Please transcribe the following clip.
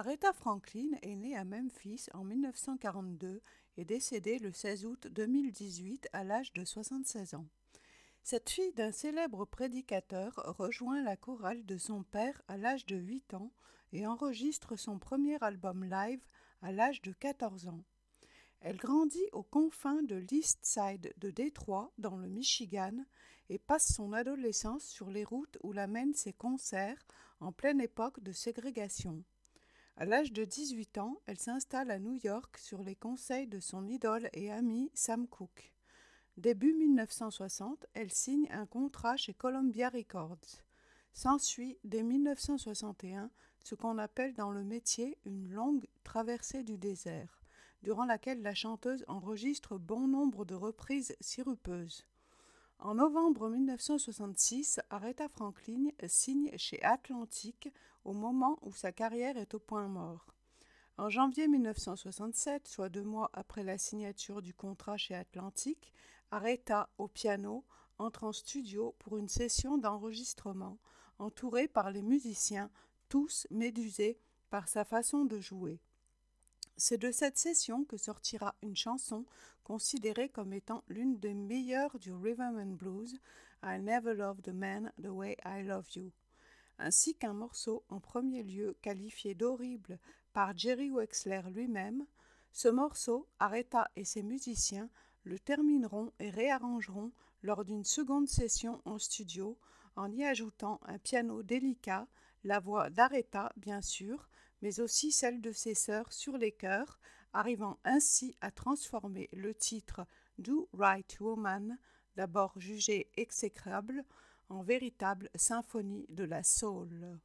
Aretha Franklin est née à Memphis en 1942 et décédée le 16 août 2018 à l'âge de 76 ans. Cette fille d'un célèbre prédicateur rejoint la chorale de son père à l'âge de 8 ans et enregistre son premier album live à l'âge de 14 ans. Elle grandit aux confins de l'East Side de Détroit, dans le Michigan, et passe son adolescence sur les routes où la mènent ses concerts en pleine époque de ségrégation. À l'âge de 18 ans, elle s'installe à New York sur les conseils de son idole et ami Sam Cooke. Début 1960, elle signe un contrat chez Columbia Records. S'ensuit, dès 1961, ce qu'on appelle dans le métier une longue traversée du désert, durant laquelle la chanteuse enregistre bon nombre de reprises sirupeuses. En novembre 1966, Aretha Franklin signe chez Atlantic au moment où sa carrière est au point mort. En janvier 1967, soit deux mois après la signature du contrat chez Atlantic, Aretha, au piano, entre en studio pour une session d'enregistrement, entourée par les musiciens, tous médusés par sa façon de jouer. C'est de cette session que sortira une chanson considérée comme étant l'une des meilleures du rhythm and blues, I Never Loved a Man the Way I Love You, ainsi qu'un morceau en premier lieu qualifié d'horrible par Jerry Wexler lui-même. Ce morceau, Aretha et ses musiciens le termineront et réarrangeront lors d'une seconde session en studio en y ajoutant un piano délicat, la voix d'Aretha bien sûr, mais aussi celle de ses sœurs sur les chœurs, arrivant ainsi à transformer le titre Do Right Woman, d'abord jugé exécrable, en véritable symphonie de la soul.